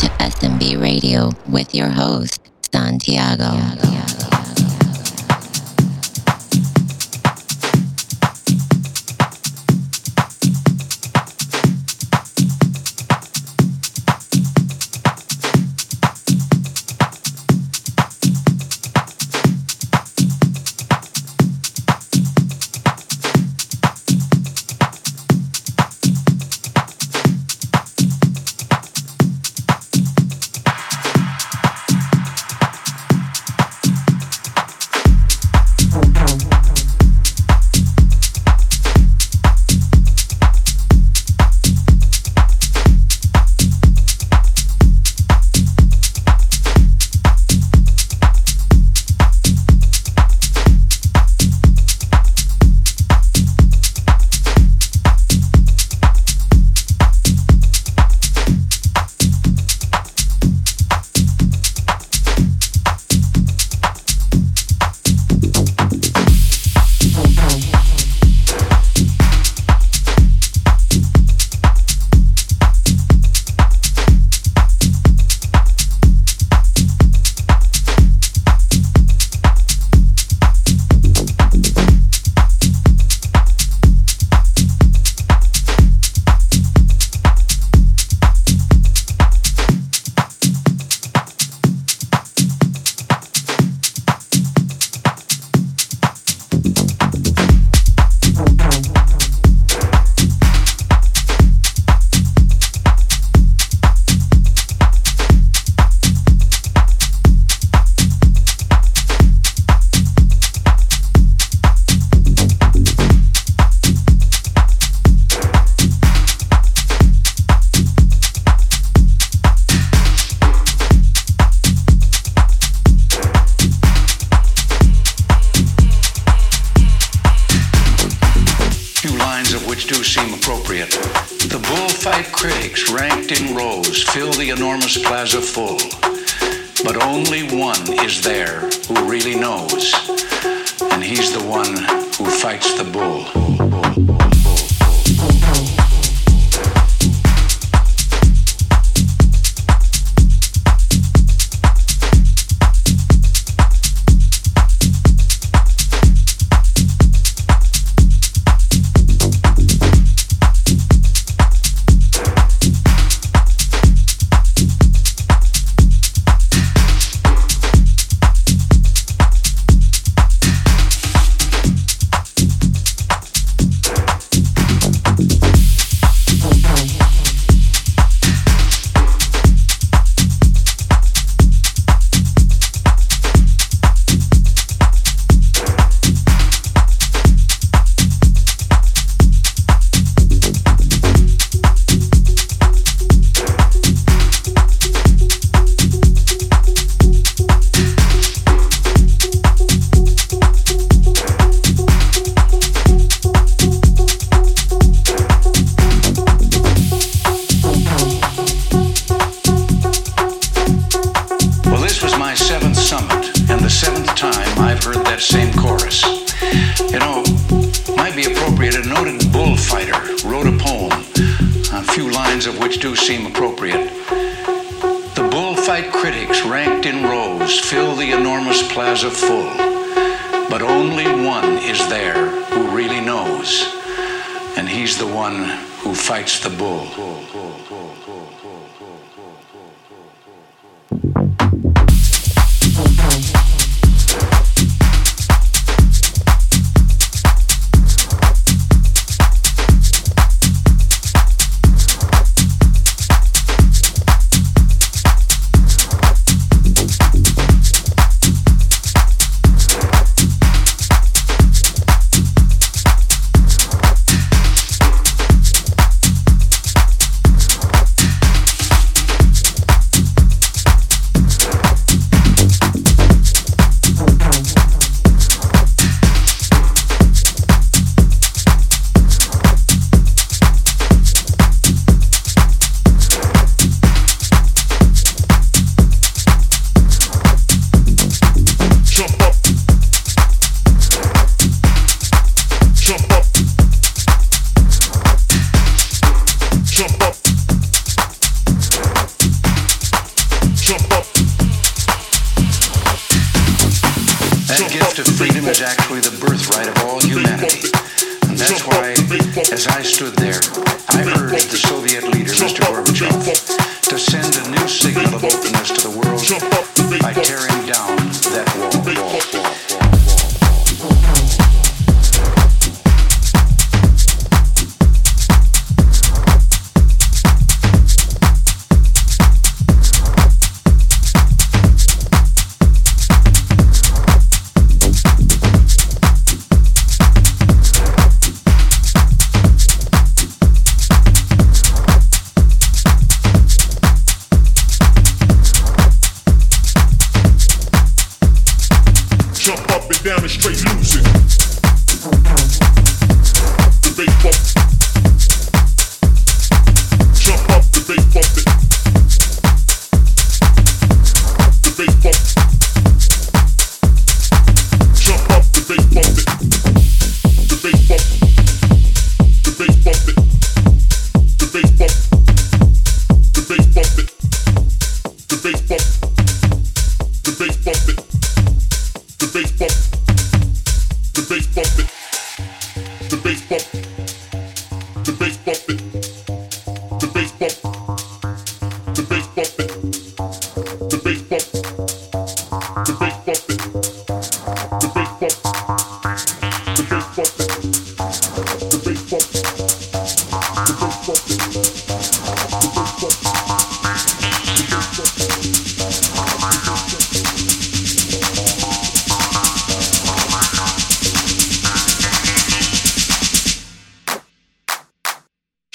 to S&B Radio with your host, Santiago.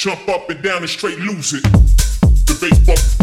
jump up and down and straight lose it. The bass bump.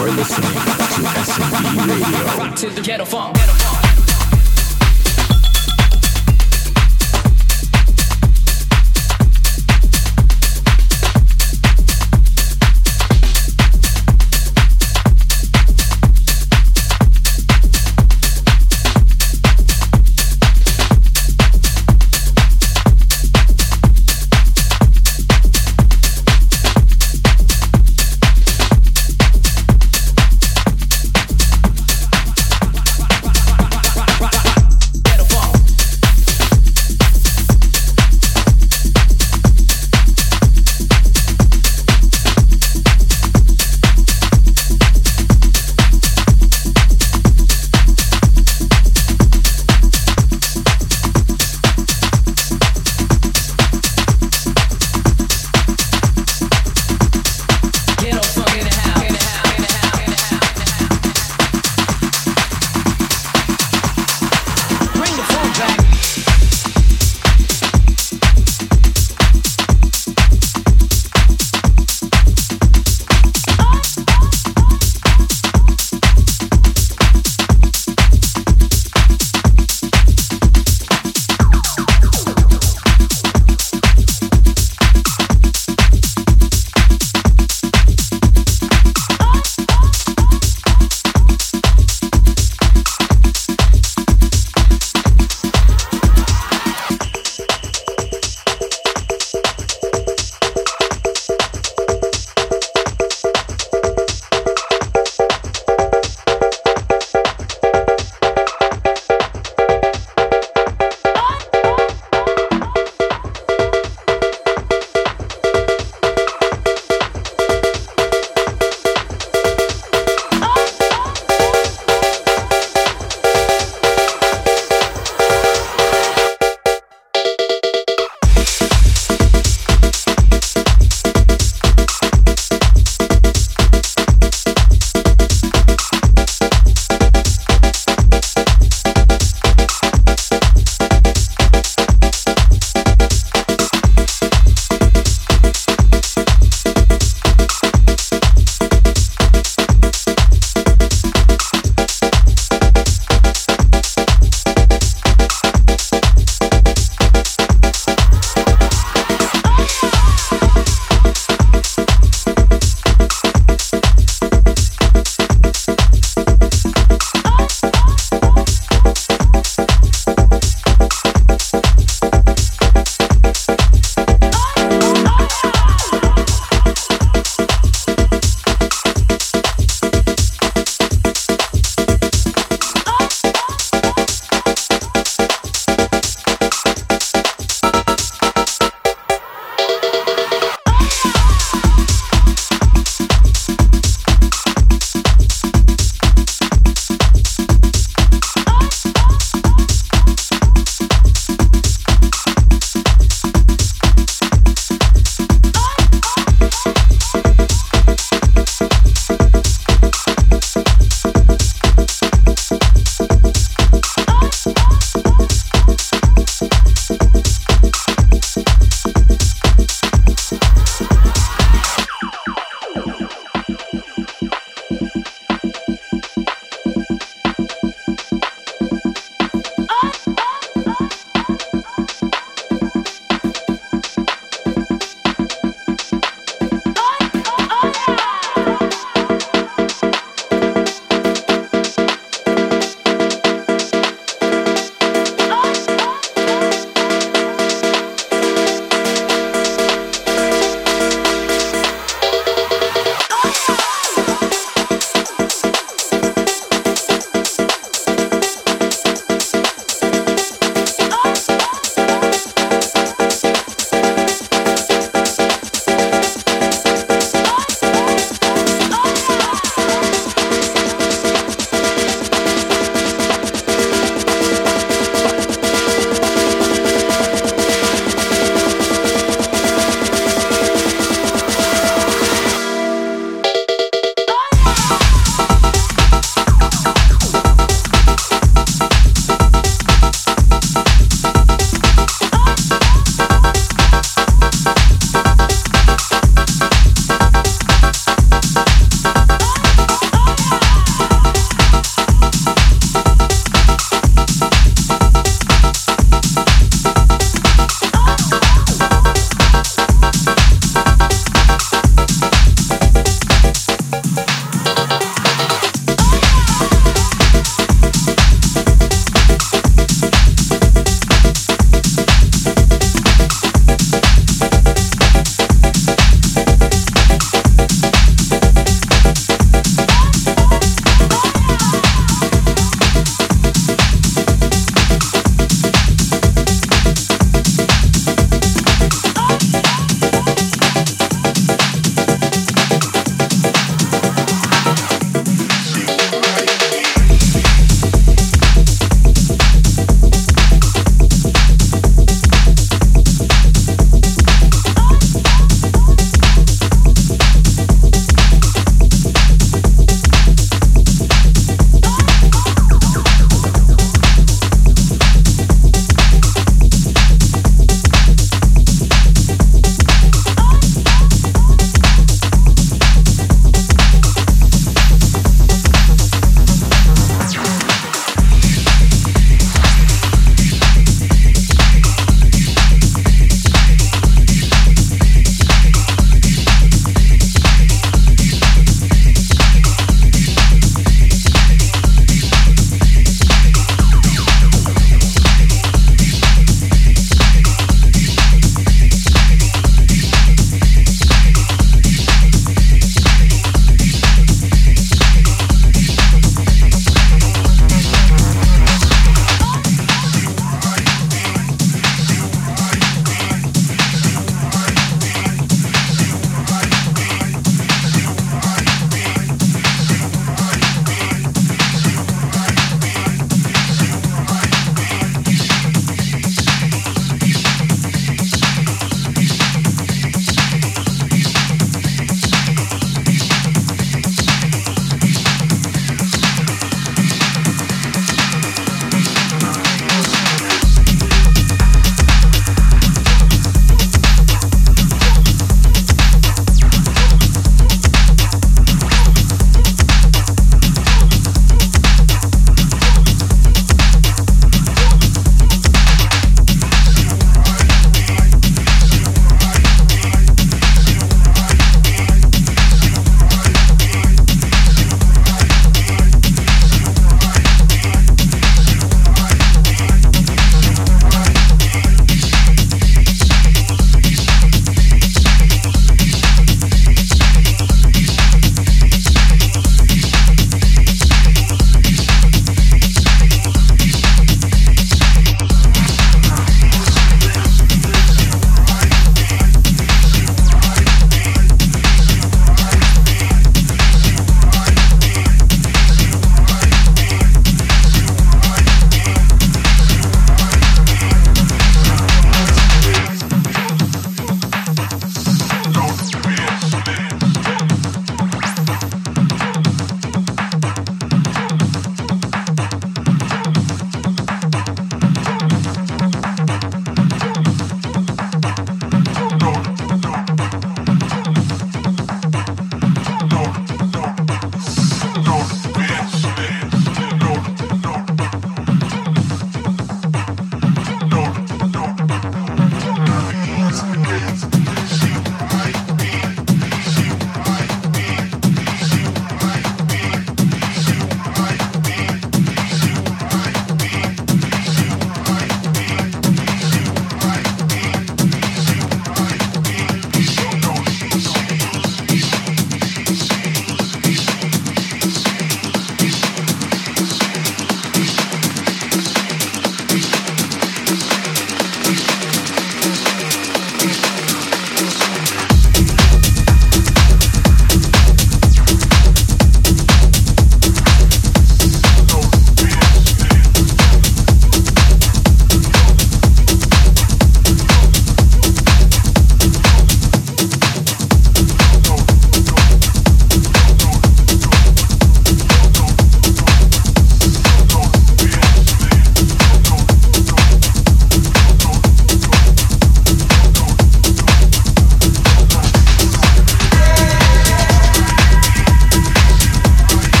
are listening to S&B Radio. Rock to the. Ghetto funk.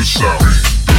This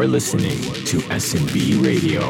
You are listening to S&B Radio.